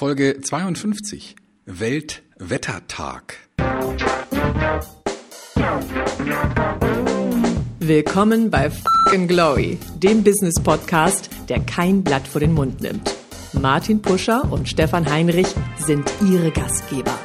Folge 52 Weltwettertag. Willkommen bei Fucking Glory, dem Business Podcast, der kein Blatt vor den Mund nimmt. Martin Puscher und Stefan Heinrich sind ihre Gastgeber.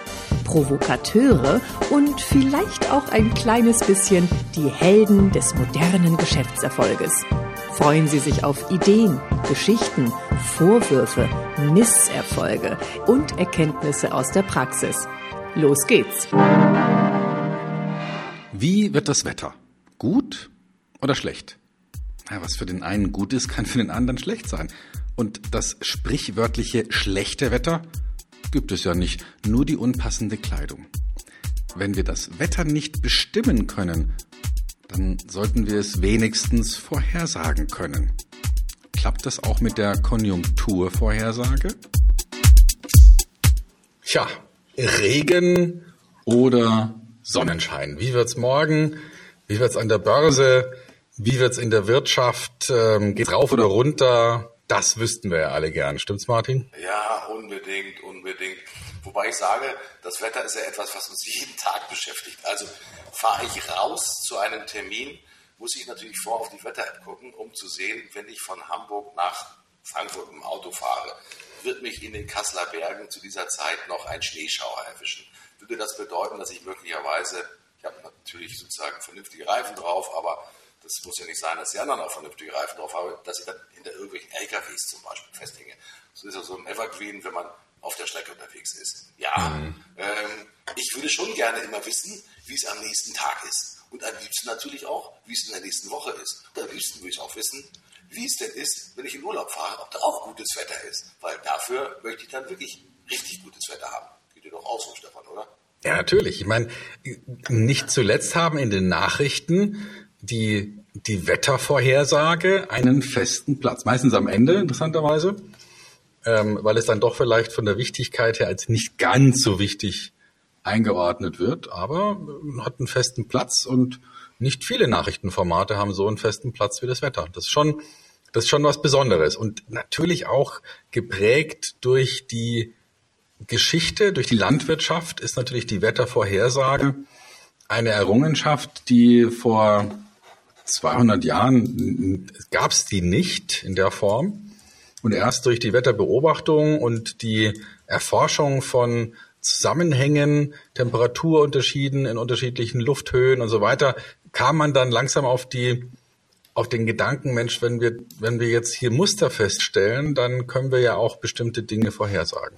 Provokateure und vielleicht auch ein kleines bisschen die Helden des modernen Geschäftserfolges. Freuen Sie sich auf Ideen, Geschichten, Vorwürfe, Misserfolge und Erkenntnisse aus der Praxis. Los geht's! Wie wird das Wetter? Gut oder schlecht? Ja, was für den einen gut ist, kann für den anderen schlecht sein. Und das sprichwörtliche schlechte Wetter gibt es ja nicht, nur die unpassende Kleidung. Wenn wir das Wetter nicht bestimmen können, dann sollten wir es wenigstens vorhersagen können. Klappt das auch mit der Konjunkturvorhersage? Tja, Regen oder Sonnenschein. Wie wird's morgen? Wie wird's an der Börse? Wie wird's in der Wirtschaft? Ähm, geht's rauf oder runter? Das wüssten wir ja alle gern. Stimmt's, Martin? Ja, unbedingt, unbedingt. Wobei ich sage, das Wetter ist ja etwas, was uns jeden Tag beschäftigt. Also fahre ich raus zu einem Termin, muss ich natürlich vor auf die Wetter-App gucken, um zu sehen, wenn ich von Hamburg nach Frankfurt im Auto fahre, wird mich in den Kasseler Bergen zu dieser Zeit noch ein Schneeschauer erwischen. Würde das bedeuten, dass ich möglicherweise, ich habe natürlich sozusagen vernünftige Reifen drauf, aber das muss ja nicht sein, dass die anderen auch vernünftige Reifen drauf haben, dass ich dann hinter irgendwelchen LKWs zum Beispiel festhänge. So ist ja so ein Evergreen, wenn man auf der Strecke unterwegs ist. Ja, mhm. ähm, ich würde schon gerne immer wissen, wie es am nächsten Tag ist. Und am liebsten natürlich auch, wie es in der nächsten Woche ist. Und am liebsten würde ich auch wissen, wie es denn ist, wenn ich in Urlaub fahre, ob da auch gutes Wetter ist. Weil dafür möchte ich dann wirklich richtig gutes Wetter haben. Geht dir doch auch so, Stefan, oder? Ja, natürlich. Ich meine, nicht zuletzt haben in den Nachrichten die, die Wettervorhersage einen festen Platz. Meistens am Ende, interessanterweise. Ähm, weil es dann doch vielleicht von der Wichtigkeit her als nicht ganz so wichtig eingeordnet wird, aber hat einen festen Platz und nicht viele Nachrichtenformate haben so einen festen Platz wie das Wetter. Das ist schon, das ist schon was Besonderes und natürlich auch geprägt durch die Geschichte, durch die Landwirtschaft ist natürlich die Wettervorhersage eine Errungenschaft, die vor 200 Jahren gab es die nicht in der Form. Und erst durch die Wetterbeobachtung und die Erforschung von Zusammenhängen, Temperaturunterschieden in unterschiedlichen Lufthöhen und so weiter, kam man dann langsam auf die auf den Gedanken, Mensch, wenn wir, wenn wir jetzt hier Muster feststellen, dann können wir ja auch bestimmte Dinge vorhersagen.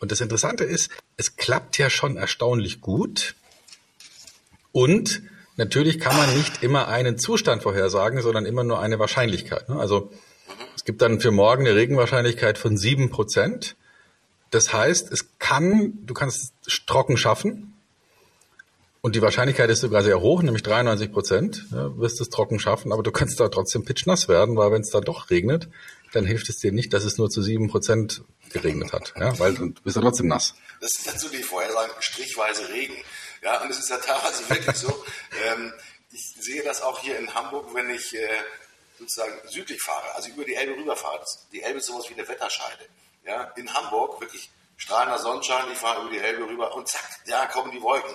Und das Interessante ist, es klappt ja schon erstaunlich gut. Und natürlich kann man nicht immer einen Zustand vorhersagen, sondern immer nur eine Wahrscheinlichkeit. Ne? Also es gibt dann für morgen eine Regenwahrscheinlichkeit von sieben Prozent. Das heißt, es kann, du kannst es trocken schaffen. Und die Wahrscheinlichkeit ist sogar sehr hoch, nämlich 93 Prozent, ja, wirst es trocken schaffen, aber du kannst da trotzdem pitchnass werden, weil wenn es da doch regnet, dann hilft es dir nicht, dass es nur zu sieben Prozent geregnet hat, ja, weil du bist ja trotzdem nass. Das ist dazu die Vorhersagen, strichweise Regen. Ja, und es ist ja teilweise wirklich so, ähm, ich sehe das auch hier in Hamburg, wenn ich äh, sozusagen südlich fahre, also über die Elbe rüberfahre. Die Elbe ist sowas wie eine Wetterscheide. Ja, in Hamburg wirklich strahlender Sonnenschein, ich fahre über die Elbe rüber und zack, da kommen die Wolken.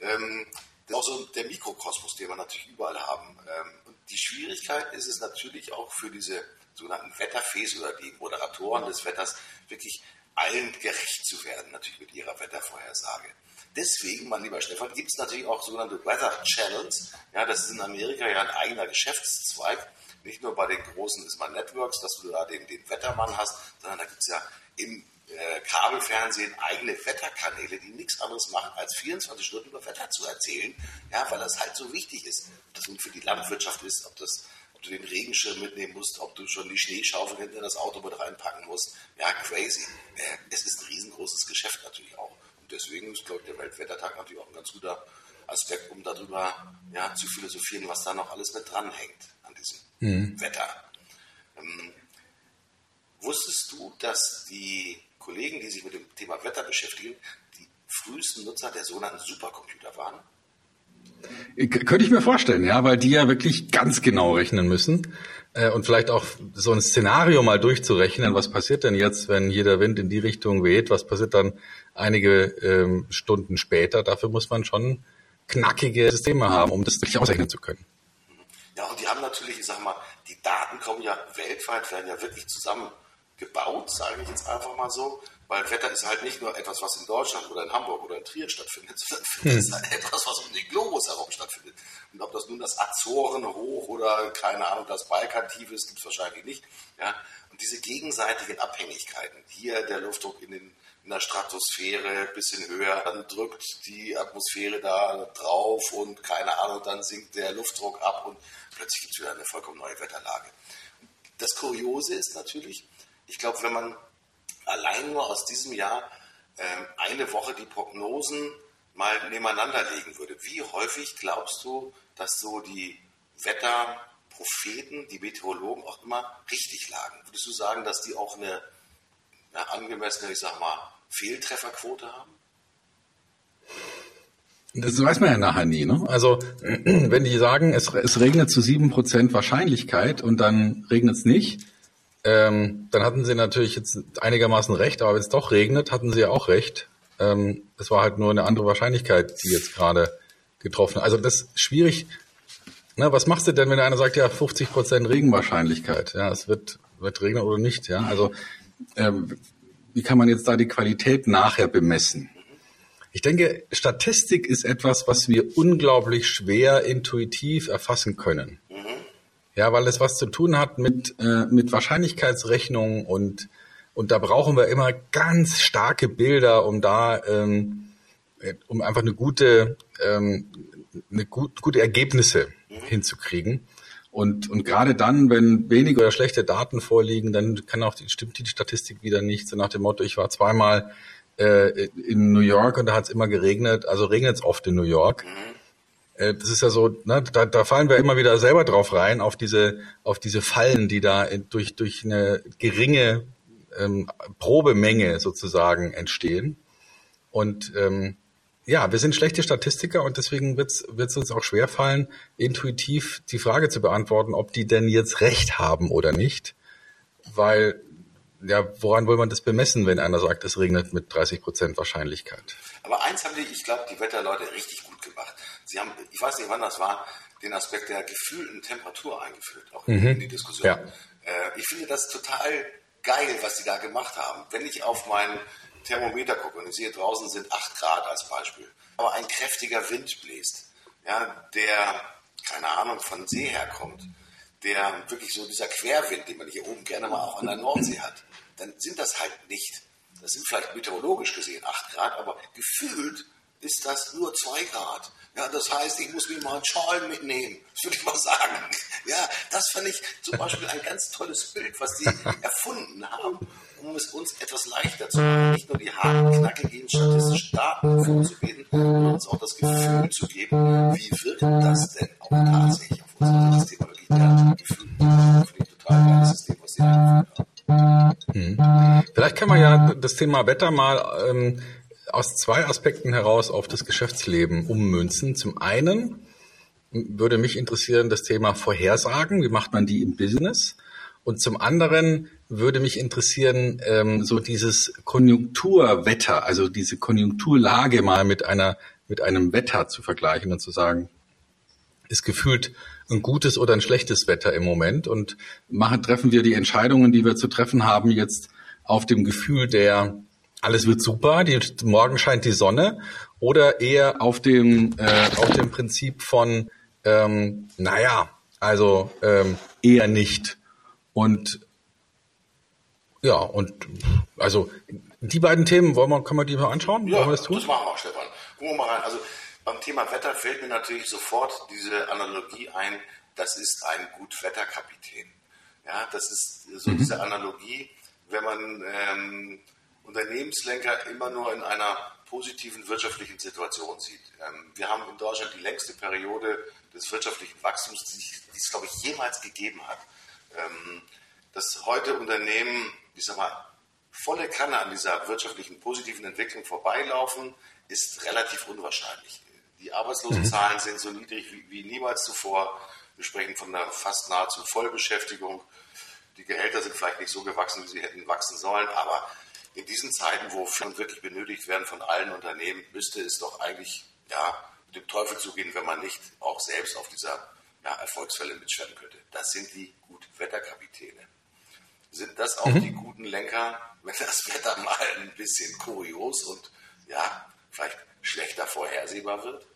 Ähm, das ist auch so der Mikrokosmos, den wir natürlich überall haben. Ähm, und die Schwierigkeit ist es natürlich auch für diese sogenannten Wetterfees oder die Moderatoren des Wetters wirklich allen gerecht zu werden, natürlich mit ihrer Wettervorhersage. Deswegen, mein lieber Stefan, gibt es natürlich auch sogenannte Weather Channels. Ja, das ist in Amerika ja ein eigener Geschäftszweig. Nicht nur bei den großen Smart Networks, dass du da den, den Wettermann hast, sondern da gibt es ja im äh, Kabelfernsehen eigene Wetterkanäle, die nichts anderes machen, als 24 Stunden über Wetter zu erzählen, ja, weil das halt so wichtig ist. Ob das nun für die Landwirtschaft ist, ob, das, ob du den Regenschirm mitnehmen musst, ob du schon die Schneeschaufel hinten in das Auto mit reinpacken musst. Ja, crazy. Äh, es ist ein riesengroßes Geschäft natürlich auch. Und deswegen ist, glaube ich, der Weltwettertag natürlich auch ein ganz guter Aspekt, um darüber ja, zu philosophieren, was da noch alles mit dranhängt an diesem mhm. Wetter. Ähm, wusstest du, dass die Kollegen, die sich mit dem Thema Wetter beschäftigen, die frühesten Nutzer der sogenannten Supercomputer waren? Könnte ich mir vorstellen, ja, weil die ja wirklich ganz genau rechnen müssen äh, und vielleicht auch so ein Szenario mal durchzurechnen, was passiert denn jetzt, wenn hier der Wind in die Richtung weht, was passiert dann einige ähm, Stunden später. Dafür muss man schon knackige Systeme haben, um das wirklich ausrechnen zu können. Ja, und die haben natürlich, ich sag mal, die Daten kommen ja weltweit, werden ja wirklich zusammengebaut, sage ich jetzt einfach mal so. Weil Wetter ist halt nicht nur etwas, was in Deutschland oder in Hamburg oder in Trier stattfindet, sondern hm. es ist halt etwas, was um den Globus herum stattfindet. Und ob das nun das Azoren hoch oder keine Ahnung, das Balkan-Tief ist, gibt es wahrscheinlich nicht. Ja? Und diese gegenseitigen Abhängigkeiten, hier der Luftdruck in, den, in der Stratosphäre ein bisschen höher, dann drückt die Atmosphäre da drauf und keine Ahnung, dann sinkt der Luftdruck ab und plötzlich gibt es wieder eine vollkommen neue Wetterlage. Das Kuriose ist natürlich, ich glaube, wenn man allein nur aus diesem Jahr ähm, eine Woche die Prognosen mal nebeneinander legen würde, wie häufig glaubst du, dass so die Wetterpropheten, die Meteorologen auch immer richtig lagen? Würdest du sagen, dass die auch eine, eine angemessene, ich sag mal, Fehltrefferquote haben? Das weiß man ja nachher nie. Ne? Also wenn die sagen, es, es regnet zu sieben Prozent Wahrscheinlichkeit und dann regnet es nicht, ähm, dann hatten sie natürlich jetzt einigermaßen recht, aber wenn es doch regnet, hatten sie ja auch recht. Ähm, es war halt nur eine andere Wahrscheinlichkeit, die jetzt gerade getroffen. Also das ist schwierig. Na, was machst du denn, wenn einer sagt, ja, 50 Prozent Regenwahrscheinlichkeit? Ja, es wird, wird regnen oder nicht. Ja, also ähm, wie kann man jetzt da die Qualität nachher bemessen? Ich denke, Statistik ist etwas, was wir unglaublich schwer intuitiv erfassen können. Ja, weil es was zu tun hat mit, äh, mit Wahrscheinlichkeitsrechnungen und, und da brauchen wir immer ganz starke Bilder, um da, ähm, um einfach eine gute, ähm, eine gut, gute Ergebnisse hinzukriegen. Und, und gerade dann, wenn wenige oder schlechte Daten vorliegen, dann kann auch die, stimmt die Statistik wieder nicht. So nach dem Motto, ich war zweimal äh, in New York und da hat es immer geregnet. Also regnet es oft in New York. Mhm. Äh, das ist ja so, ne, da, da fallen wir immer wieder selber drauf rein, auf diese, auf diese Fallen, die da durch, durch eine geringe ähm, Probemenge sozusagen entstehen. Und ähm, ja, wir sind schlechte Statistiker und deswegen wird es uns auch schwerfallen, intuitiv die Frage zu beantworten, ob die denn jetzt recht haben oder nicht. Weil, ja, woran will man das bemessen, wenn einer sagt, es regnet mit 30 Prozent Wahrscheinlichkeit? Aber eins haben die, ich glaube, die Wetterleute richtig gut. Sie haben, ich weiß nicht, wann das war, den Aspekt der gefühlten Temperatur eingeführt, auch mhm. in die Diskussion. Ja. Äh, ich finde das total geil, was sie da gemacht haben. Wenn ich auf meinen Thermometer gucke und ich sehe, draußen sind 8 Grad als Beispiel, aber ein kräftiger Wind bläst, ja, der, keine Ahnung, von See herkommt, der wirklich so dieser Querwind, den man hier oben gerne mal auch an der Nordsee hat, dann sind das halt nicht, das sind vielleicht meteorologisch gesehen 8 Grad, aber gefühlt ist das nur 2 Grad. Ja, das heißt, ich muss mir mal einen Schal mitnehmen. Das würde ich mal sagen. Ja, das fand ich zum Beispiel ein ganz tolles Bild, was die erfunden haben, um es uns etwas leichter zu machen. Nicht nur die harten, knackigen statistischen Daten vorzugeben, sondern uns auch das Gefühl zu geben, wie wirkt das denn auch tatsächlich auf unsere Systemologie. Der Gefühl. Finde ich total geiles System, was sie eingeführt haben. Hm. Vielleicht kann man ja das Thema Wetter mal ähm, aus zwei Aspekten heraus auf das Geschäftsleben ummünzen. Zum einen würde mich interessieren das Thema Vorhersagen. Wie macht man die im Business? Und zum anderen würde mich interessieren, ähm, so dieses Konjunkturwetter, also diese Konjunkturlage mal mit einer, mit einem Wetter zu vergleichen und zu sagen, ist gefühlt ein gutes oder ein schlechtes Wetter im Moment und machen, treffen wir die Entscheidungen, die wir zu treffen haben, jetzt auf dem Gefühl der alles wird super, die, morgen scheint die Sonne, oder eher auf dem, äh, auf dem Prinzip von, ähm, naja, also ähm, eher nicht. Und ja, und also die beiden Themen, wollen wir, können wir die mal anschauen? Ja, das, tun? das machen wir auch, Stefan. Gucken wir mal rein. Also beim Thema Wetter fällt mir natürlich sofort diese Analogie ein, das ist ein Gutwetterkapitän. Ja, das ist so mhm. diese Analogie, wenn man ähm, Unternehmenslenker immer nur in einer positiven wirtschaftlichen Situation sieht. Ähm, wir haben in Deutschland die längste Periode des wirtschaftlichen Wachstums, die es, glaube ich, jemals gegeben hat. Ähm, dass heute Unternehmen, ich sag mal, volle Kanne an dieser wirtschaftlichen positiven Entwicklung vorbeilaufen, ist relativ unwahrscheinlich. Die Arbeitslosenzahlen mhm. sind so niedrig wie, wie niemals zuvor. Wir sprechen von einer fast nahezu Vollbeschäftigung. Die Gehälter sind vielleicht nicht so gewachsen, wie sie hätten wachsen sollen, aber in diesen Zeiten, wo Firmen wirklich benötigt werden von allen Unternehmen, müsste es doch eigentlich ja, mit dem Teufel zugehen, wenn man nicht auch selbst auf dieser ja, Erfolgsfälle mitschwimmen könnte. Das sind die Gutwetterkapitäne. Sind das auch mhm. die guten Lenker, wenn das Wetter mal ein bisschen kurios und ja, vielleicht schlechter vorhersehbar wird?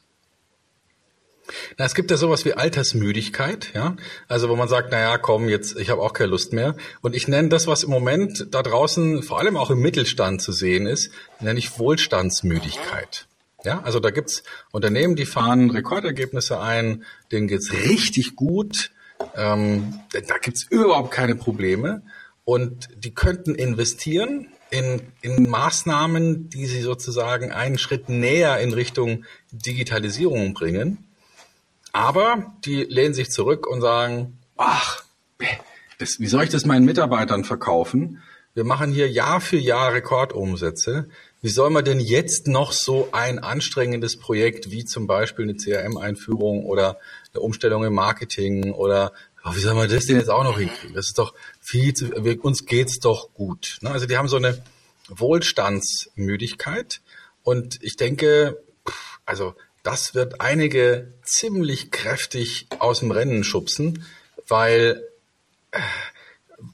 Na, es gibt ja sowas wie Altersmüdigkeit, ja. Also wo man sagt, na ja, komm, jetzt, ich habe auch keine Lust mehr. Und ich nenne das, was im Moment da draußen, vor allem auch im Mittelstand zu sehen ist, nenne ich Wohlstandsmüdigkeit. Ja, also da gibt's Unternehmen, die fahren Rekordergebnisse ein, denen geht's richtig gut, ähm, da gibt's überhaupt keine Probleme und die könnten investieren in, in Maßnahmen, die sie sozusagen einen Schritt näher in Richtung Digitalisierung bringen aber die lehnen sich zurück und sagen, ach, das, wie soll ich das meinen Mitarbeitern verkaufen? Wir machen hier Jahr für Jahr Rekordumsätze. Wie soll man denn jetzt noch so ein anstrengendes Projekt wie zum Beispiel eine CRM-Einführung oder eine Umstellung im Marketing oder oh, wie soll man das denn jetzt auch noch hinkriegen? Das ist doch viel zu, wir, uns geht's doch gut. Ne? Also die haben so eine Wohlstandsmüdigkeit und ich denke, also das wird einige ziemlich kräftig aus dem Rennen schubsen, weil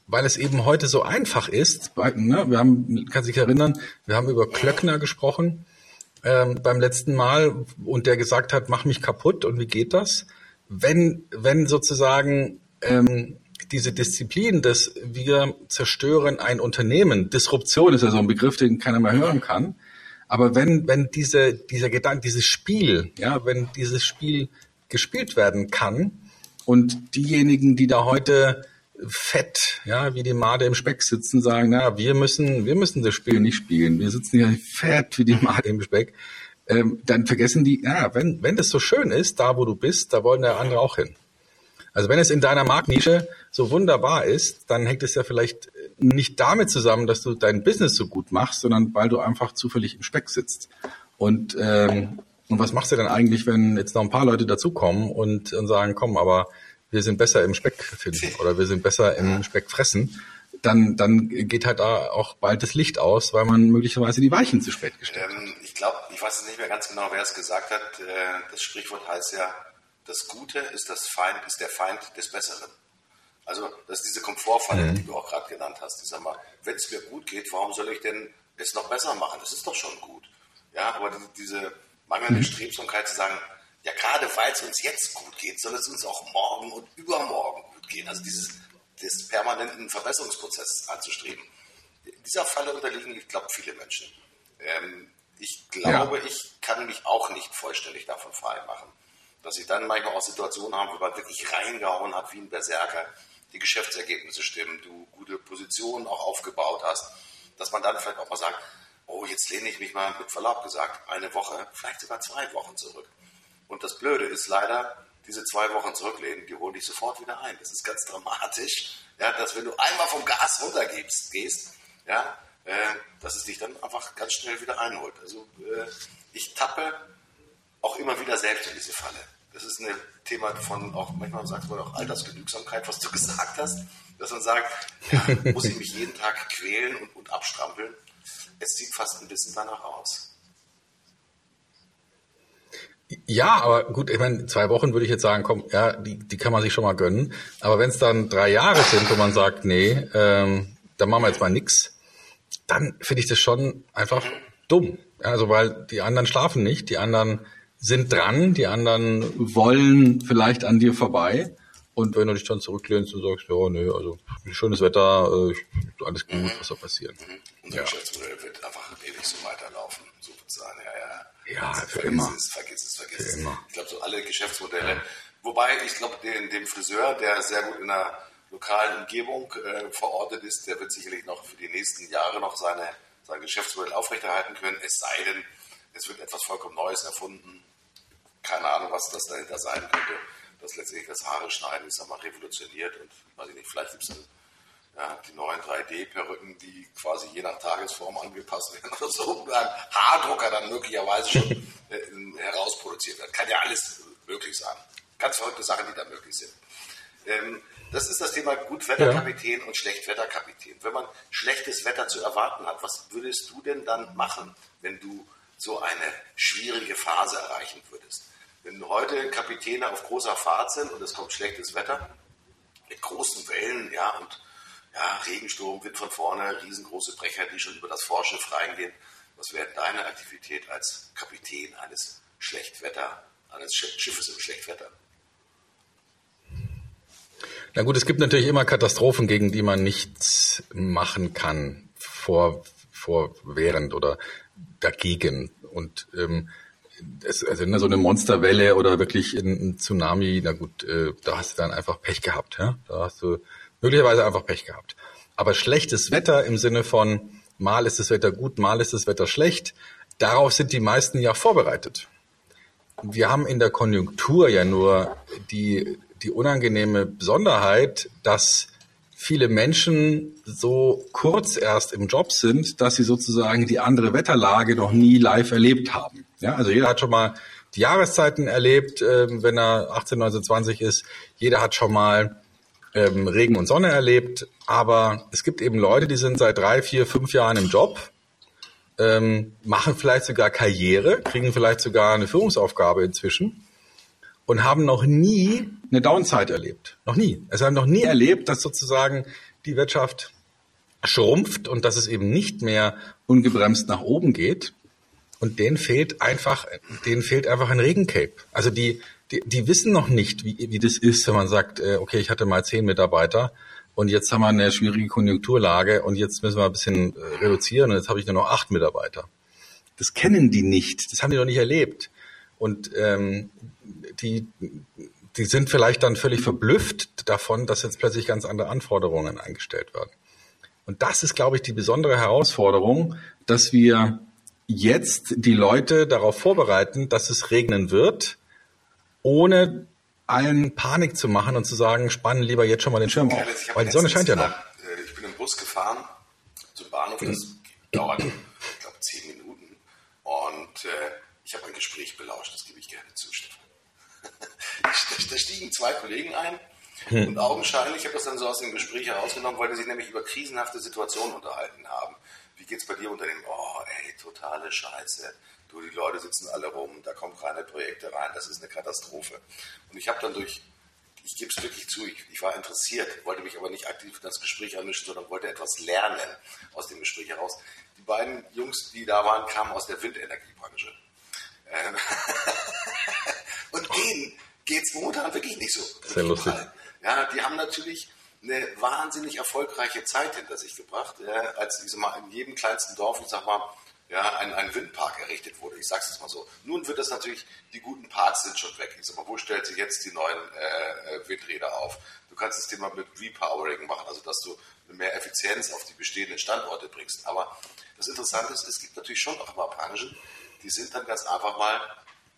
weil es eben heute so einfach ist. Ne, wir haben, kann sich erinnern, wir haben über Klöckner gesprochen ähm, beim letzten Mal und der gesagt hat, mach mich kaputt und wie geht das? Wenn, wenn sozusagen ähm, diese Disziplin, dass wir zerstören ein Unternehmen, Disruption ist ja so ein Begriff, den keiner mehr hören kann, aber wenn, wenn diese, dieser Gedanke, dieses Spiel, ja, wenn dieses Spiel gespielt werden kann und diejenigen, die da heute fett, ja, wie die Made im Speck sitzen, sagen, na, wir müssen, wir müssen das Spiel nicht spielen. Wir sitzen ja fett wie die Made im Speck. Ähm, dann vergessen die, ja, wenn, wenn das so schön ist, da wo du bist, da wollen ja andere auch hin. Also wenn es in deiner Marktnische so wunderbar ist, dann hängt es ja vielleicht nicht damit zusammen, dass du dein Business so gut machst, sondern weil du einfach zufällig im Speck sitzt. Und, ähm, und was machst du denn eigentlich, wenn jetzt noch ein paar Leute dazukommen und, und sagen, komm, aber wir sind besser im Speck finden oder wir sind besser im Speck fressen? Dann, dann geht halt da auch bald das Licht aus, weil man möglicherweise die Weichen zu spät gestellt hat. Ähm, ich glaube, ich weiß nicht mehr ganz genau, wer es gesagt hat. Äh, das Sprichwort heißt ja, das Gute ist das Feind, ist der Feind des Besseren. Also das ist diese Komfortfalle, mhm. die du auch gerade genannt hast. Ich sag mal, wenn es mir gut geht, warum soll ich denn es noch besser machen? Das ist doch schon gut. Ja, aber diese mangelnde mhm. Strebsamkeit zu sagen, ja, gerade weil es uns jetzt gut geht, soll es uns auch morgen und übermorgen gut gehen. Also dieses des permanenten Verbesserungsprozesses anzustreben. In dieser Falle unterliegen, ich glaube, viele Menschen. Ähm, ich glaube, ja. ich kann mich auch nicht vollständig davon frei machen dass ich dann manchmal auch Situationen habe, wo man wirklich reingehauen hat wie ein Berserker, die Geschäftsergebnisse stimmen, du gute Positionen auch aufgebaut hast, dass man dann vielleicht auch mal sagt, oh, jetzt lehne ich mich mal mit Verlaub gesagt eine Woche, vielleicht sogar zwei Wochen zurück. Und das Blöde ist leider, diese zwei Wochen zurücklehnen, die holen dich sofort wieder ein. Das ist ganz dramatisch, ja, dass wenn du einmal vom Gas runtergibst, gehst, ja, äh, dass es dich dann einfach ganz schnell wieder einholt. Also äh, ich tappe auch immer wieder selbst in diese Falle. Das ist ein Thema von auch, manchmal sagt man auch Altersgenügsamkeit, was du gesagt hast, dass man sagt, ja, muss ich mich jeden Tag quälen und, und abstrampeln. Es sieht fast ein bisschen danach aus. Ja, aber gut, ich meine, zwei Wochen würde ich jetzt sagen, komm, ja, die, die kann man sich schon mal gönnen. Aber wenn es dann drei Jahre sind, wo man sagt, nee, ähm, dann machen wir jetzt mal nix, dann finde ich das schon einfach dumm. Also weil die anderen schlafen nicht, die anderen sind dran, die anderen wollen vielleicht an dir vorbei. Und wenn du dich dann zurücklehnst und sagst, ja, nee, also schönes Wetter, äh, alles gut, mhm. was soll passieren? Mhm. Unser ja. Geschäftsmodell wird einfach ewig so weiterlaufen, so sein, ja, ja. Ja, also, für vergiss immer. Es, vergiss es, vergiss es. Ich glaube, so alle Geschäftsmodelle. Ja. Wobei, ich glaube, den, dem Friseur, der sehr gut in einer lokalen Umgebung äh, verortet ist, der wird sicherlich noch für die nächsten Jahre noch seine, sein Geschäftsmodell aufrechterhalten können, es sei denn, es wird etwas vollkommen Neues erfunden, keine Ahnung, was das dahinter sein könnte, dass letztendlich das Haare schneiden, ich sag mal, revolutioniert und weiß ich nicht, vielleicht gibt es Ja, die neuen 3D-Perücken, die quasi je nach Tagesform angepasst werden oder so, beim Haardrucker dann möglicherweise schon äh, herausproduziert wird. Kann ja alles möglich sein. Ganz verrückte Sachen, die da möglich sind. Ähm, das ist das Thema Gutwetterkapitän ja. und Schlechtwetterkapitän. Wenn man schlechtes Wetter zu erwarten hat, was würdest du denn dann machen, wenn du so eine schwierige Phase erreichen würdest? Wenn heute Kapitäne auf großer Fahrt sind und es kommt schlechtes Wetter mit großen Wellen, ja, und ja, Regensturm, Wind von vorne, riesengroße Brecher, die schon über das Vorschiff reingehen. Was wäre deine Aktivität als Kapitän eines Schlechtwetter, eines Schiffes im Schlechtwetter? Na gut, es gibt natürlich immer Katastrophen, gegen die man nichts machen kann, vor, vor, während oder dagegen. Und ähm, es, also so eine Monsterwelle oder wirklich ein Tsunami, na gut, äh, da hast du dann einfach Pech gehabt. Ja? Da hast du möglicherweise einfach Pech gehabt. Aber schlechtes Wetter im Sinne von mal ist das Wetter gut, mal ist das Wetter schlecht, darauf sind die meisten ja vorbereitet. Wir haben in der Konjunktur ja nur die die unangenehme Besonderheit, dass viele Menschen so kurz erst im Job sind, dass sie sozusagen die andere Wetterlage noch nie live erlebt haben. Ja, also jeder hat schon mal die Jahreszeiten erlebt, äh, wenn er 18, 19, 20 ist. Jeder hat schon mal ähm, Regen und Sonne erlebt. Aber es gibt eben Leute, die sind seit drei, vier, fünf Jahren im Job, ähm, machen vielleicht sogar Karriere, kriegen vielleicht sogar eine Führungsaufgabe inzwischen und haben noch nie eine Downside erlebt. Noch nie. Also haben noch nie erlebt, dass sozusagen die Wirtschaft schrumpft und dass es eben nicht mehr ungebremst nach oben geht. Und denen fehlt einfach, denen fehlt einfach ein Regencape. Also die, die, die wissen noch nicht, wie, wie das ist, wenn man sagt, äh, okay, ich hatte mal zehn Mitarbeiter und jetzt haben wir eine schwierige Konjunkturlage und jetzt müssen wir ein bisschen äh, reduzieren und jetzt habe ich nur noch acht Mitarbeiter. Das kennen die nicht, das haben die noch nicht erlebt. Und ähm, die, die sind vielleicht dann völlig verblüfft davon, dass jetzt plötzlich ganz andere Anforderungen eingestellt werden. Und das ist, glaube ich, die besondere Herausforderung, dass wir jetzt die Leute darauf vorbereiten, dass es regnen wird, ohne allen Panik zu machen und zu sagen, spannen lieber jetzt schon mal den Schirm auf. Weil die Sonne scheint ja noch. Äh, ich bin im Bus gefahren zum Bahnhof, das dauert, ich glaube, zehn Minuten. Und äh, ich habe ein Gespräch belauscht, das gebe ich gerne zu. Da stiegen zwei Kollegen ein hm. und augenscheinlich, ich habe das dann so aus dem Gespräch herausgenommen, weil die sich nämlich über krisenhafte Situationen unterhalten haben. Wie geht es bei dir unter dem, oh ey, totale Scheiße, du, die Leute sitzen alle rum, da kommen keine Projekte rein, das ist eine Katastrophe. Und ich habe dann durch, ich gebe es wirklich zu, ich, ich, war interessiert, wollte mich aber nicht aktiv in das Gespräch anmischen, sondern wollte etwas lernen aus dem Gespräch heraus. Die beiden Jungs, die da waren, kamen aus der Windenergiebranche. Ähm und denen geht es momentan wirklich nicht so. Sehr lustig. Ja, die haben natürlich eine wahnsinnig erfolgreiche Zeit hinter sich gebracht, ja, als ich mal, in jedem kleinsten Dorf, ich sag mal, ja, ein, ein Windpark errichtet wurde. Ich sage es mal so. Nun wird das natürlich, die guten Parks sind schon weg. Ich sag mal, wo stellt sich jetzt die neuen äh, äh, Windräder auf? Du kannst das Thema mit Repowering machen, also dass du mehr Effizienz auf die bestehenden Standorte bringst. Aber das Interessante ist, es gibt natürlich schon auch mal Branchen, die sind dann ganz einfach mal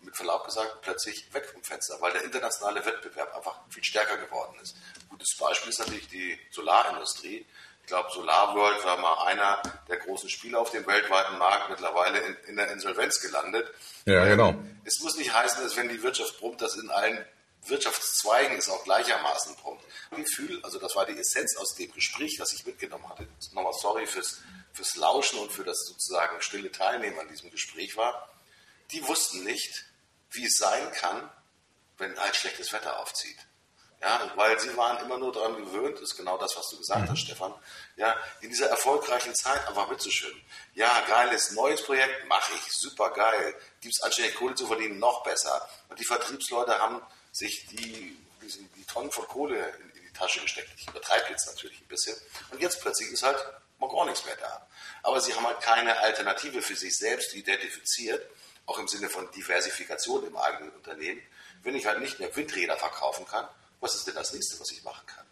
mit Verlaub gesagt, plötzlich weg vom Fenster, weil der internationale Wettbewerb einfach viel stärker geworden ist. Ein gutes Beispiel ist natürlich die Solarindustrie. Ich glaube, Solar World war mal einer der großen Spieler auf dem weltweiten Markt, mittlerweile in, in der Insolvenz gelandet. Ja, genau. Es muss nicht heißen, dass wenn die Wirtschaft brummt, dass in allen Wirtschaftszweigen es auch gleichermaßen brummt. Gefühl, also das war die Essenz aus dem Gespräch, was ich mitgenommen hatte. Nochmal sorry fürs, fürs Lauschen und für das sozusagen stille Teilnehmen an diesem Gespräch war. Die wussten nicht, wie es sein kann, wenn ein schlechtes Wetter aufzieht. Ja, weil sie waren immer nur daran gewöhnt, ist genau das, was du gesagt mhm. hast, Stefan. Ja, in dieser erfolgreichen Zeit einfach mitzuschwimmen. Ja, geiles neues Projekt, mache ich, super geil. Gibt es anständig Kohle zu verdienen, noch besser. Und die Vertriebsleute haben sich die, die, die Tonnen von Kohle in, in die Tasche gesteckt. Ich übertreibe jetzt natürlich ein bisschen. Und jetzt plötzlich ist halt mal gar nichts mehr da. Aber sie haben halt keine Alternative für sich selbst identifiziert auch im Sinne von Diversifikation im eigenen Unternehmen, wenn ich halt nicht mehr Windräder verkaufen kann, was ist denn das nächste, was ich machen kann?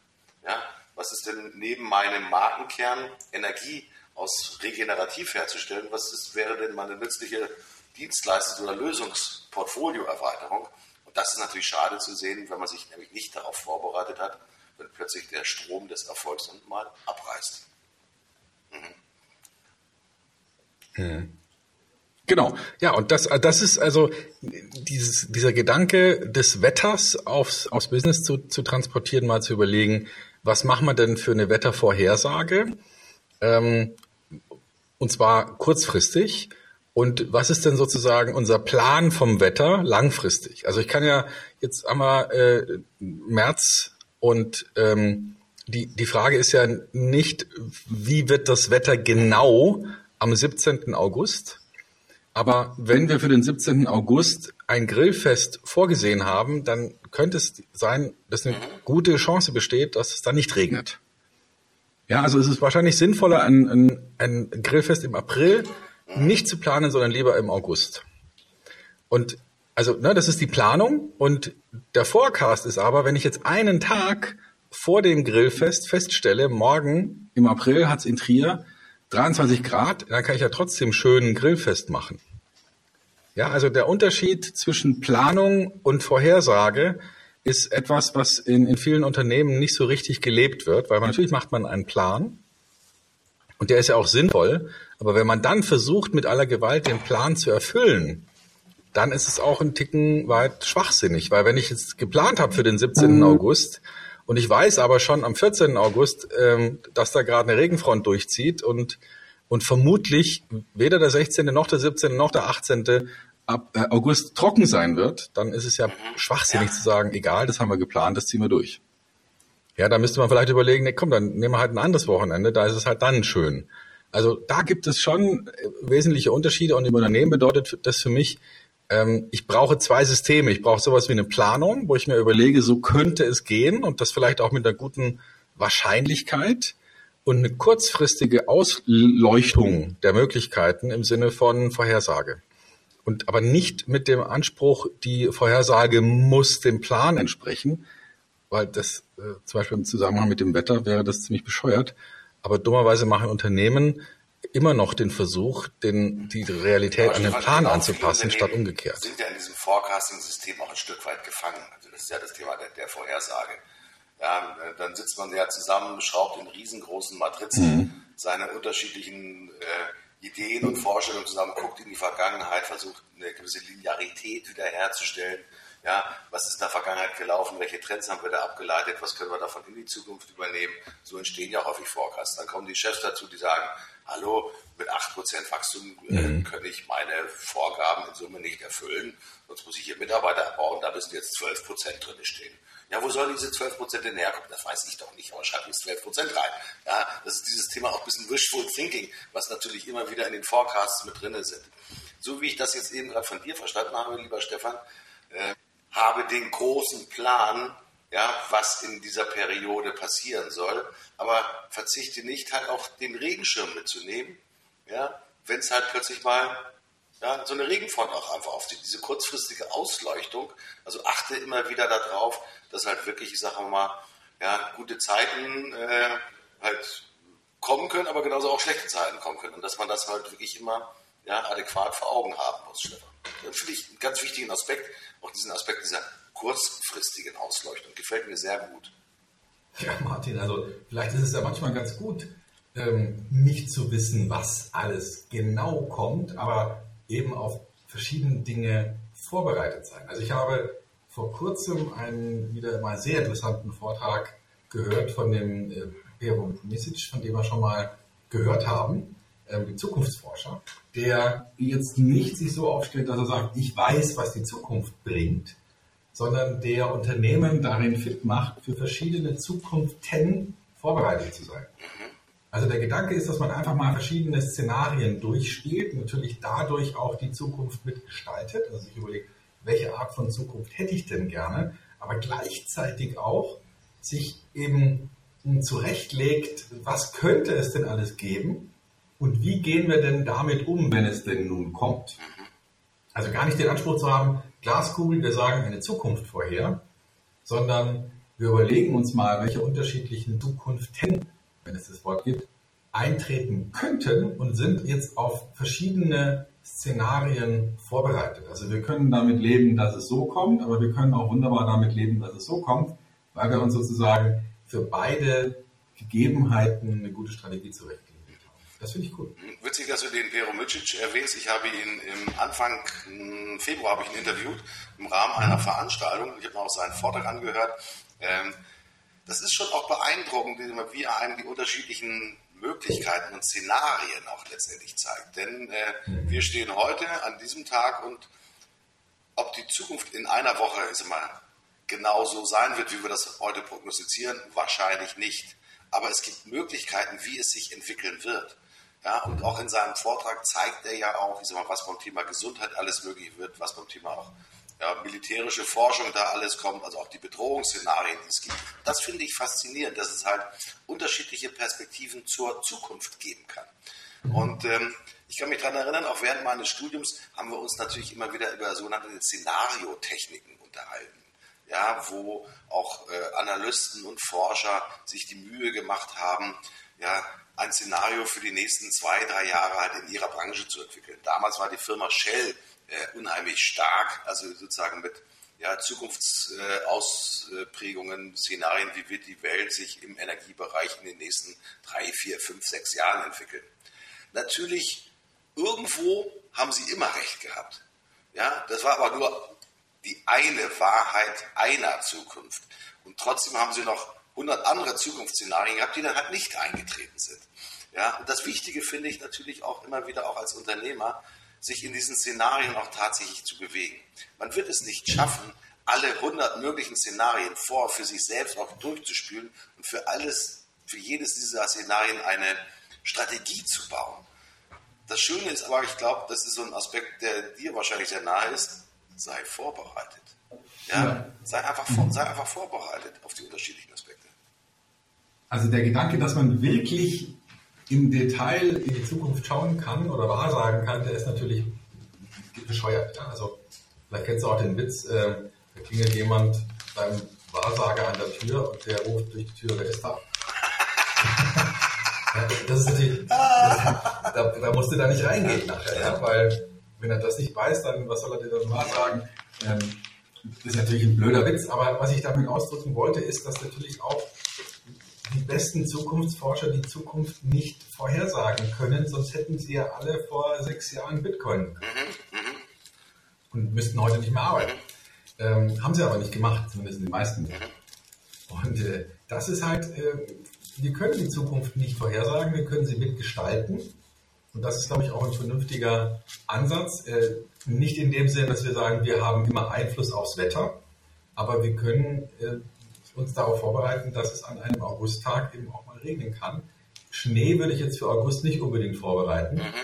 Ja, was ist denn neben meinem Markenkern Energie aus regenerativ herzustellen, was ist, wäre denn meine nützliche Dienstleistungs- oder Lösungsportfolioerweiterung? Und das ist natürlich schade zu sehen, wenn man sich nämlich nicht darauf vorbereitet hat, wenn plötzlich der Strom des Erfolgs mal abreißt. Mhm. Mhm. Genau, ja, und das, das ist also dieses, dieser Gedanke des Wetters aufs, aufs Business zu, zu transportieren, mal zu überlegen, was machen wir denn für eine Wettervorhersage? Ähm, und zwar kurzfristig. Und was ist denn sozusagen unser Plan vom Wetter langfristig? Also ich kann ja jetzt einmal äh, März und ähm, die, die Frage ist ja nicht, wie wird das Wetter genau am 17. August, aber wenn wir für den 17. August ein Grillfest vorgesehen haben, dann könnte es sein, dass eine gute Chance besteht, dass es dann nicht regnet. Ja, also es ist wahrscheinlich sinnvoller, ein, ein, ein Grillfest im April nicht zu planen, sondern lieber im August. Und also, ne, das ist die Planung und der Forecast ist aber, wenn ich jetzt einen Tag vor dem Grillfest feststelle, morgen im April hat's in Trier 23 Grad, dann kann ich ja trotzdem schön Grillfest machen. Ja, also der Unterschied zwischen Planung und Vorhersage ist etwas, was in, in vielen Unternehmen nicht so richtig gelebt wird, weil man, natürlich macht man einen Plan und der ist ja auch sinnvoll, aber wenn man dann versucht, mit aller Gewalt den Plan zu erfüllen, dann ist es auch ein Ticken weit schwachsinnig, weil wenn ich jetzt geplant habe für den 17. Mhm. August und ich weiß aber schon am 14. August, ähm, dass da gerade eine Regenfront durchzieht und, und vermutlich weder der 16. noch der 17. noch der 18. ab äh, August trocken sein wird, dann ist es ja schwachsinnig ja. zu sagen, egal, das haben wir geplant, das ziehen wir durch. Ja, da müsste man vielleicht überlegen, nee, komm, dann nehmen wir halt ein anderes Wochenende, da ist es halt dann schön. Also da gibt es schon äh, wesentliche Unterschiede und im Unternehmen bedeutet das für mich, ähm, ich brauche zwei Systeme. Ich brauche sowas wie eine Planung, wo ich mir überlege, so könnte es gehen und das vielleicht auch mit einer guten Wahrscheinlichkeit und eine kurzfristige Ausleuchtung der Möglichkeiten im Sinne von Vorhersage. Und aber nicht mit dem Anspruch, die Vorhersage muss dem Plan entsprechen, weil das äh, zum Beispiel im Zusammenhang mit dem Wetter wäre das ziemlich bescheuert. Aber dummerweise machen Unternehmen immer noch den Versuch, den, die Realität an den Plan anzupassen, statt umgekehrt. sind ja in diesem Forecasting-System auch ein Stück weit gefangen. Also das ist ja das Thema der, der Vorhersage. Ja, dann sitzt man ja zusammen, schraubt in riesengroßen Matrizen mhm. seine unterschiedlichen äh, Ideen und Vorstellungen zusammen, guckt in die Vergangenheit, versucht eine gewisse Linearität wiederherzustellen ja, was ist in der Vergangenheit gelaufen? Welche Trends haben wir da abgeleitet? Was können wir davon in die Zukunft übernehmen? So entstehen ja häufig Forecasts. Dann kommen die Chefs dazu, die sagen, hallo, mit 8% Wachstum äh, mhm. kann ich meine Vorgaben in Summe nicht erfüllen. Sonst muss ich hier Mitarbeiter abbauen. Da müssen jetzt 12% drin stehen. Ja, wo sollen diese 12% denn herkommen? Das weiß ich doch nicht, aber schreib jetzt 12% rein. Ja, das ist dieses Thema auch ein bisschen Wishful Thinking, was natürlich immer wieder in den Forecasts mit drin sind. So wie ich das jetzt eben gerade von dir verstanden habe, lieber Stefan, äh, habe den großen Plan, ja, was in dieser Periode passieren soll, aber verzichte nicht halt auch den Regenschirm mitzunehmen, ja, wenn es halt plötzlich mal ja, so eine Regenfront auch einfach auf die, diese kurzfristige Ausleuchtung. Also achte immer wieder darauf, dass halt wirklich, ich sage mal, ja, gute Zeiten äh, halt kommen können, aber genauso auch schlechte Zeiten kommen können und dass man das halt wirklich immer ja, adäquat vor Augen haben muss, Stefan. Das finde ich einen ganz wichtigen Aspekt, auch diesen Aspekt dieser kurzfristigen Ausleuchtung. Gefällt mir sehr gut. Ja, Martin, also vielleicht ist es ja manchmal ganz gut, ähm, nicht zu wissen, was alles genau kommt, aber eben auf verschiedene Dinge vorbereitet sein. Also ich habe vor kurzem einen wieder mal sehr interessanten Vortrag gehört von dem äh, Pero Misic, von dem wir schon mal gehört haben ähm, Zukunftsforscher, der jetzt nicht sich so aufstellt, dass er sagt, ich weiß, was die Zukunft bringt, sondern der Unternehmen darin fit macht, für verschiedene Zukunften vorbereitet zu sein. Also der Gedanke ist, dass man einfach mal verschiedene Szenarien durchspielt, natürlich dadurch auch die Zukunft mitgestaltet, also sich überlegt, welche Art von Zukunft hätte ich denn gerne, aber gleichzeitig auch sich eben zurechtlegt, was könnte es denn alles geben und wie gehen wir denn damit um, wenn es denn nun kommt? Also gar nicht den Anspruch zu haben, Glaskugel, wir sagen eine Zukunft vorher, sondern wir überlegen uns mal, welche unterschiedlichen Zukunften, wenn es das Wort gibt, eintreten könnten und sind jetzt auf verschiedene Szenarien vorbereitet. Also wir können damit leben, dass es so kommt, aber wir können auch wunderbar damit leben, dass es so kommt, weil wir uns sozusagen für beide Gegebenheiten eine gute Strategie zurechtlegen. Das finde ich cool. Witzig, dass du den Pero Micic erwähnst. Ich habe ihn im Anfang Februar habe ich ihn interviewt im Rahmen einer Veranstaltung. Ich habe mir auch seinen Vortrag angehört. Ähm, das ist schon auch beeindruckend, wie er einem die unterschiedlichen Möglichkeiten und Szenarien auch letztendlich zeigt. Denn äh, wir stehen heute an diesem Tag und ob die Zukunft in einer Woche ist immer genau so sein wird, wie wir das heute prognostizieren, wahrscheinlich nicht. Aber es gibt Möglichkeiten, wie es sich entwickeln wird. Ja, und auch in seinem Vortrag zeigt er ja auch, ich sag mal, was beim Thema Gesundheit alles möglich wird, was beim Thema auch ja, militärische Forschung da alles kommt, also auch die Bedrohungsszenarien, die es gibt. Das finde ich faszinierend, dass es halt unterschiedliche Perspektiven zur Zukunft geben kann. Und ähm, ich kann mich daran erinnern, auch während meines Studiums haben wir uns natürlich immer wieder über sogenannte Szenariotechniken unterhalten. Ja, wo auch äh, Analysten und Forscher sich die Mühe gemacht haben, ja, ein Szenario für die nächsten zwei, drei Jahre halt in ihrer Branche zu entwickeln. Damals war die Firma Shell äh, unheimlich stark, also sozusagen mit ja, Zukunftsausprägungen, äh, Szenarien, wie wird die Welt sich im Energiebereich in den nächsten drei, vier, fünf, sechs Jahren entwickeln. Natürlich, irgendwo haben sie immer recht gehabt. Ja, das war aber nur die eine Wahrheit einer Zukunft. Und trotzdem haben sie noch 100 andere Zukunftsszenarien gehabt, die dann halt nicht eingetreten sind. Ja, und das Wichtige finde ich natürlich auch immer wieder auch als Unternehmer, sich in diesen Szenarien auch tatsächlich zu bewegen. Man wird es nicht schaffen, alle 100 möglichen Szenarien vor für sich selbst auch durchzuspülen und für alles, für jedes dieser Szenarien eine Strategie zu bauen. Das Schöne ist aber, ich glaube, das ist so ein Aspekt, der dir wahrscheinlich sehr nahe ist, sei vorbereitet. Ja. Sei, einfach vor, sei einfach vorbereitet auf die unterschiedlichen. Also der Gedanke, dass man wirklich im Detail in die Zukunft schauen kann oder wahrsagen kann, der ist natürlich bescheuert. Ja? Also vielleicht kennst du auch den Witz, äh, da klingelt jemand beim Wahrsager an der Tür und der ruft durch die Tür, wer ist da? das ist natürlich, das, da, da musst du da nicht reingehen nachher, ja? weil wenn er das nicht weiß, dann was soll er dir dann wahrsagen? Ähm, das ist natürlich ein blöder Witz, aber was ich damit ausdrücken wollte, ist, dass natürlich auch die besten Zukunftsforscher die Zukunft nicht vorhersagen können, sonst hätten sie ja alle vor sechs Jahren Bitcoin und müssten heute nicht mehr arbeiten. Ähm, haben sie aber nicht gemacht, zumindest die meisten. Und äh, das ist halt, äh, wir können die Zukunft nicht vorhersagen, wir können sie mitgestalten. Und das ist, glaube ich, auch ein vernünftiger Ansatz. Äh, nicht in dem Sinne, dass wir sagen, wir haben immer Einfluss aufs Wetter, aber wir können äh, uns darauf vorbereiten, dass es an einem Augusttag eben auch mal regnen kann. Schnee würde ich jetzt für August nicht unbedingt vorbereiten. Mhm.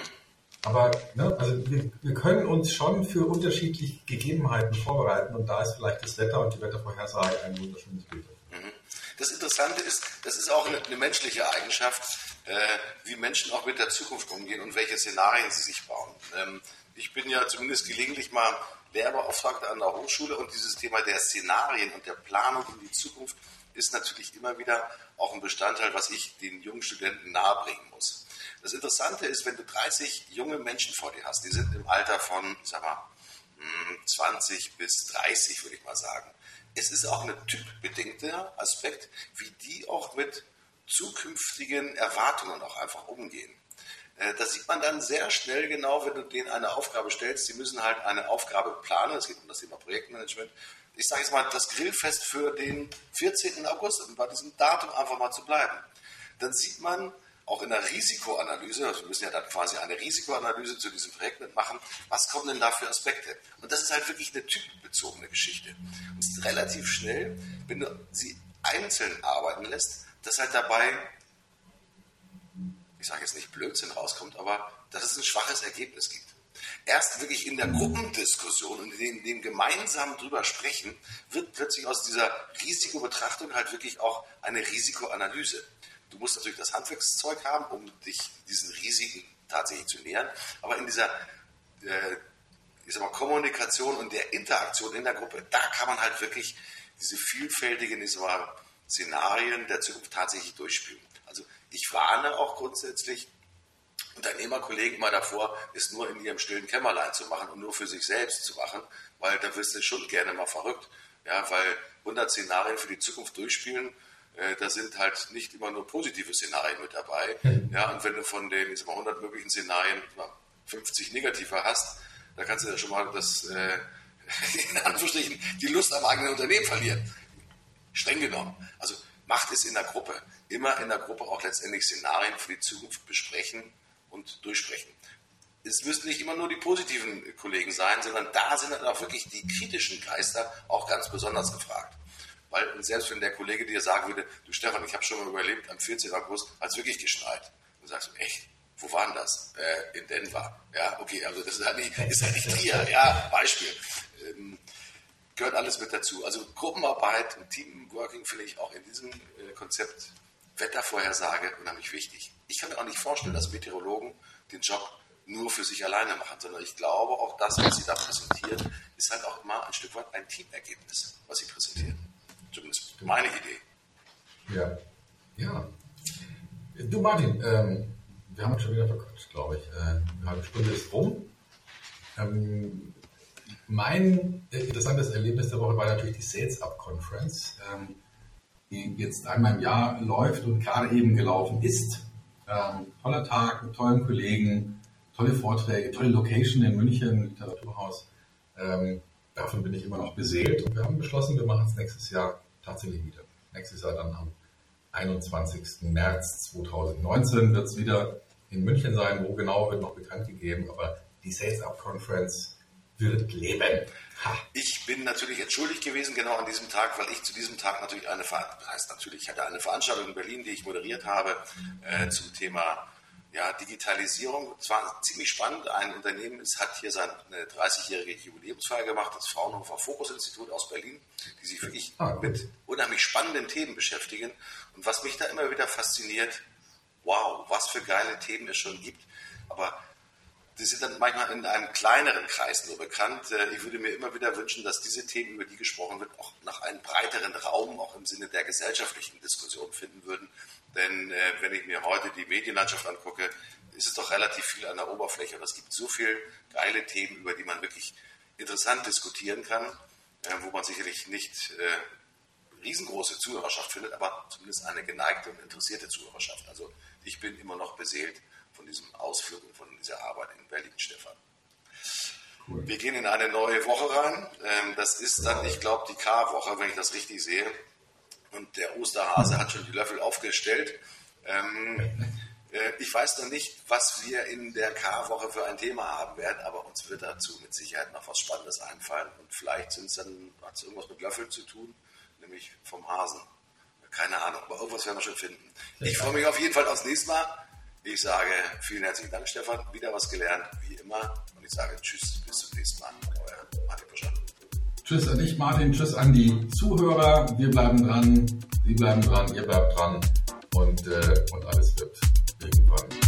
Aber ne, also wir, wir, können uns schon für unterschiedliche Gegebenheiten vorbereiten und da ist vielleicht das Wetter und die Wettervorhersage ein wunderschönes Bild. Mhm. Das Interessante ist, das ist auch eine, eine menschliche Eigenschaft, äh, wie Menschen auch mit der Zukunft umgehen und welche Szenarien sie sich bauen. Ähm, ich bin ja zumindest gelegentlich mal Lehrbeauftragter an der Hochschule und dieses Thema der Szenarien und der Planung in die Zukunft ist natürlich immer wieder auch ein Bestandteil, was ich den jungen Studenten nahebringen muss. Das Interessante ist, wenn du 30 junge Menschen vor dir hast, die sind im Alter von, sag mal, 20 hm, bis 30, würde ich mal sagen. Es ist auch ein typbedingter Aspekt, wie die auch mit zukünftigen Erwartungen auch einfach umgehen. Äh, das sieht man dann sehr schnell genau, wenn du denen eine Aufgabe stellst. Sie müssen halt eine Aufgabe planen. Es geht um das Thema Projektmanagement. Ich sage jetzt mal, das Grillfest für den 14. August, um bei diesem Datum einfach mal zu bleiben. Dann sieht man auch in der Risikoanalyse, also wir müssen ja dann quasi eine Risikoanalyse zu diesem Projekt mitmachen, was kommen denn da für Aspekte? Und das ist halt wirklich eine typbezogene Geschichte. Und es ist relativ schnell, wenn du sie einzeln arbeiten lässt, dass halt dabei sage jetzt nicht Blödsinn rauskommt, aber dass es ein schwaches Ergebnis gibt. Erst wirklich in der Gruppendiskussion und in dem, in dem gemeinsam drüber sprechen, wird plötzlich aus dieser Risikobetrachtung halt wirklich auch eine Risikoanalyse. Du musst natürlich das Handwerkszeug haben, um dich diesen Risiken tatsächlich zu nähern, aber in dieser äh, ich sag mal, Kommunikation und der Interaktion in der Gruppe, da kann man halt wirklich diese vielfältigen ich sag mal, Szenarien der Zukunft tatsächlich durchspielen. Ich warne auch grundsätzlich Unternehmerkollegen mal davor, es nur in ihrem stillen Kämmerlein zu machen und nur für sich selbst zu machen, weil da wirst du schon gerne mal verrückt. Ja, weil 100 Szenarien für die Zukunft durchspielen, äh, da sind halt nicht immer nur positive Szenarien mit dabei. Mhm. Ja, und wenn du von den ich sag mal, 100 möglichen Szenarien 50 negative hast, da kannst du ja schon mal das, äh, in Anführungsstrichen, die Lust am eigenen Unternehmen verlieren. Streng genommen. Also macht es in der Gruppe. Immer in der Gruppe auch letztendlich Szenarien für die Zukunft besprechen und durchsprechen. Es müssen nicht immer nur die positiven Kollegen sein, sondern da sind dann auch wirklich die kritischen Geister auch ganz besonders gefragt. Weil selbst wenn der Kollege dir sagen würde, du Stefan, ich habe schon mal überlebt, am 14. August hat es wirklich geschneit. Dann sagst du, echt? Wo waren das? Äh, in Denver. Ja, okay, also das ist halt nicht, ist halt nicht Trier. Ja, Beispiel. Ähm, gehört alles mit dazu. Also Gruppenarbeit und Teamworking finde ich auch in diesem äh, Konzept Wettervorhersage unheimlich wichtig. Ich kann mir auch nicht vorstellen, dass Meteorologen den Job nur für sich alleine machen, sondern ich glaube, auch das, was sie da präsentieren, ist halt auch immer ein Stück weit ein Teamergebnis, was sie präsentieren. Zumindest meine Idee. Ja. Ja. Du Martin, ähm, wir haben uns schon wieder verquatscht, glaube ich. Äh, eine halbe Stunde ist rum. Ähm, mein interessantes Erlebnis der Woche war natürlich die Sales Up Conference, ähm, die jetzt einmal im Jahr läuft und gerade eben gelaufen ist. Ähm, toller Tag mit tollen Kollegen, tolle Vorträge, tolle Location in München, Literaturhaus. Ähm, davon bin ich immer noch beseelt und wir haben beschlossen, wir machen es nächstes Jahr tatsächlich wieder. Nächstes Jahr dann am 21. März 2019 wird es wieder in München sein. Wo genau wird noch bekannt gegeben, aber die Sales Up Conference wird leben. Ha. Ich bin natürlich entschuldigt gewesen genau an diesem Tag, weil ich zu diesem Tag natürlich eine, heißt natürlich, ich hatte eine Veranstaltung in Berlin, die ich moderiert habe äh, zum Thema ja, Digitalisierung. Es war ziemlich spannend. Ein Unternehmen ist, hat hier seine 30-jährige Jubiläumsfeier gemacht, das Fraunhofer Fokus Institut aus Berlin, die sich wirklich ah, mit unheimlich spannenden Themen beschäftigen. Und was mich da immer wieder fasziniert, wow, was für geile Themen es schon gibt. Aber die sind dann manchmal in einem kleineren Kreis nur bekannt. Äh, ich würde mir immer wieder wünschen, dass diese Themen, über die gesprochen wird, auch nach einem breiteren Raum, auch im Sinne der gesellschaftlichen Diskussion finden würden. Denn äh, wenn ich mir heute die Medienlandschaft angucke, ist es doch relativ viel an der Oberfläche. Und es gibt so viele geile Themen, über die man wirklich interessant diskutieren kann, äh, wo man sicherlich nicht riesengroße Zuhörerschaft findet, aber zumindest eine geneigte und interessierte Zuhörerschaft. Also ich bin immer noch beseelt von diesem Ausflug und von dieser Arbeit in Berlin, Stefan. Cool. Wir gehen in eine neue Woche rein. Ähm, das ist dann, ich glaube, die K-Woche, wenn ich das richtig sehe. Und der Osterhase hat schon die Löffel aufgestellt. Ähm, äh, ich weiß noch nicht, was wir in der K-Woche für ein Thema haben werden, aber uns wird dazu mit Sicherheit noch was Spannendes einfallen. Und vielleicht sind es dann, hat es irgendwas mit Löffeln zu tun, nämlich vom Hasen. Keine Ahnung, aber irgendwas werden wir schon finden. Ich freue mich auf jeden Fall aufs nächste Mal. Ich sage vielen herzlichen Dank, Stefan. Wieder was gelernt, wie immer. Und ich sage Tschüss, bis zum nächsten Mal. Euer Martin Buscher. Tschüss an dich, Martin. Tschüss an die Zuhörer. Wir bleiben dran. Sie bleiben dran. Ihr bleibt dran. Und, äh, und alles wird irgendwann